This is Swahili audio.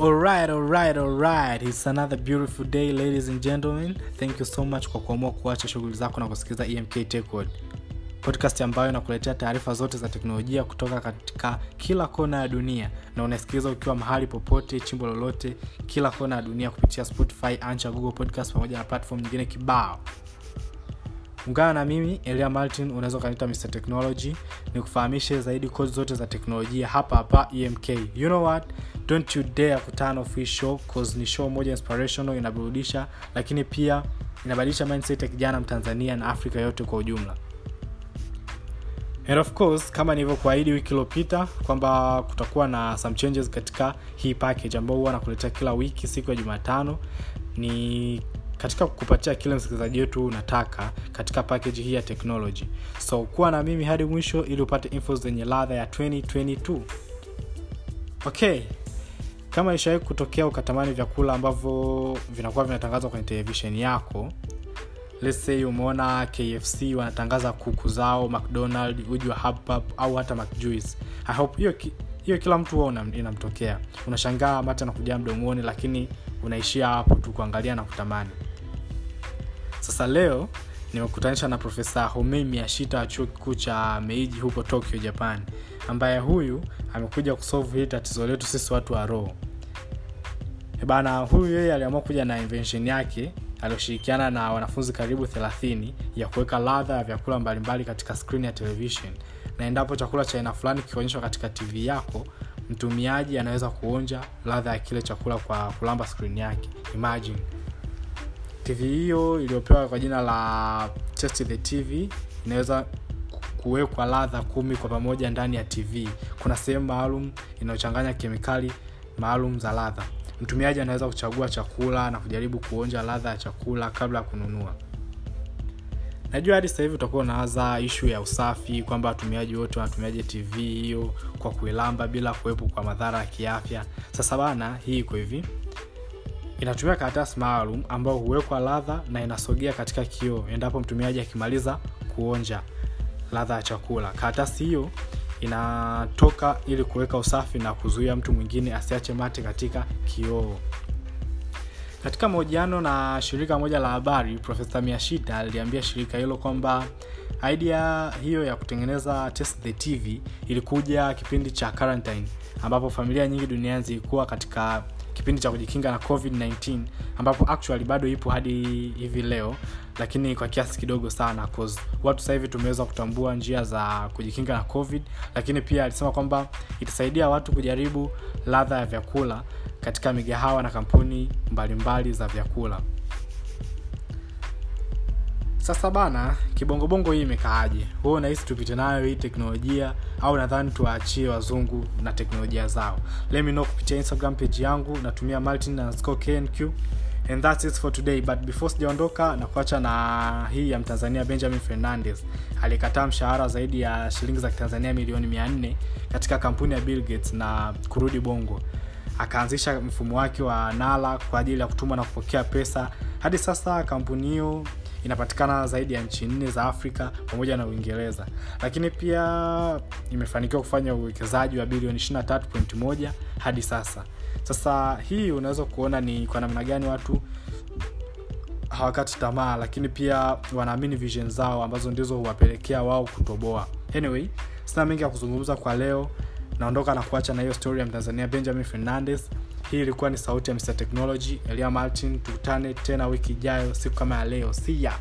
Alright, alright, alright. It's another beautiful day, ladies and gentlemen. Thank you so much kwa kuamua kuacha shughuli zako na kusikiliza EMK Tech Podcast ambayo inakuletea taarifa zote za teknolojia kutoka katika kila kona ya dunia na unasikiliza ukiwa mahali popote, chimbo lolote, kila kona ya dunia kupitia Spotify, Anchor, Google Podcast pamoja na platform nyingine kibao. Ungana na mimi Elia Martin, unaweza ukaniita Mr Technology, nikufahamishe zaidi kozi zote za teknolojia hapa hapa EMK. You know what? Don't you dare kutana off show cause ni show moja inspirational, inaburudisha, lakini pia inabadilisha mindset ya kijana Mtanzania na Afrika yote kwa ujumla. And of course kama nilivyokuahidi wiki iliyopita kwamba kutakuwa na some changes katika hii package ambao huwa nakuletea kila wiki siku ya Jumatano ni katika kupatia kile msikilizaji wetu unataka katika package hii ya technology. So kuwa na mimi hadi mwisho ili upate info zenye ladha ya 2022 okay. Kama ishawai kutokea ukatamani vyakula ambavyo vinakuwa vinatangazwa kwenye televisheni yako say umeona kfc wanatangaza kuku zao mcdonald uji wa hapap au hata mcjuice. I hiyo kila mtu huwa inamtokea. Unashangaa mate anakujaa mdomoni lakini unaishia hapo tu kuangalia na kutamani sasa leo nimekutanisha na profesa homei miashita wa chuo kikuu cha meiji huko tokyo japan ambaye huyu amekuja kusolve hili tatizo letu sisi watu wa roho. E bana huyu yeye aliamua kuja na invention yake alioshirikiana na wanafunzi karibu 30 ya kuweka ladha ya vyakula mbalimbali katika skrini ya television. Na endapo chakula cha aina fulani kikionyeshwa katika tv yako mtumiaji anaweza kuonja ladha ya kile chakula kwa kulamba skrini yake. Imagine tv hiyo iliyopewa kwa jina la test the tv inaweza kuwekwa ladha kumi kwa pamoja ndani ya tv kuna sehemu maalum inayochanganya kemikali maalum za ladha. Mtumiaji anaweza kuchagua chakula na kujaribu kuonja ladha ya chakula kabla ya kununua. Najua hadi sasa hivi utakuwa unaanza ishu ya usafi kwamba watumiaji wote wanatumiaje tv hiyo kwa kuilamba bila kuwepo kwa madhara ya kiafya. Sasa bana hii iko hivi inatumia karatasi maalum ambayo huwekwa ladha na inasogea katika kioo endapo mtumiaji akimaliza kuonja ladha ya chakula. Karatasi hiyo inatoka ili kuweka usafi na kuzuia mtu mwingine asiache mate katika kioo. Katika mahojiano na shirika moja la habari profesa miashita aliliambia shirika hilo kwamba idea hiyo ya kutengeneza test the tv ilikuja kipindi cha quarantine ambapo familia nyingi duniani zilikuwa katika kipindi cha kujikinga na covid-19 ambapo actually bado ipo hadi hivi leo lakini kwa kiasi kidogo sana cause watu sasa hivi tumeweza kutambua njia za kujikinga na covid lakini pia alisema kwamba itasaidia watu kujaribu ladha ya vyakula katika migahawa na kampuni mbalimbali mbali za vyakula sasa bana kibongobongo hii imekaaje? Huo unahisi tupite nayo hii teknolojia au nadhani tuwaachie wazungu na teknolojia zao? Let me know kupitia instagram page yangu natumia martin na knq and that's it for today. But before sijaondoka na kuacha na hii ya mtanzania benjamin fernandez alikataa mshahara zaidi ya shilingi za kitanzania milioni 400 katika kampuni ya bill gates na kurudi bongo. Akaanzisha mfumo wake wa nala kwa ajili ya kutuma na kupokea pesa. Hadi sasa kampuni hiyo inapatikana zaidi ya nchi nne za afrika pamoja na uingereza. Lakini pia imefanikiwa kufanya uwekezaji wa bilioni 23.1 hadi sasa. Sasa hii unaweza kuona ni kwa namna gani watu hawakati tamaa lakini pia wanaamini vision zao ambazo ndizo huwapelekea wao kutoboa. Anyway sina mengi ya kuzungumza kwa leo. Naondoka na kuacha na hiyo story ya mtanzania benjamin fernandez hii ilikuwa ni sauti ya mr technology. Elia martin tukutane tena wiki ijayo siku kama ya leo. Siya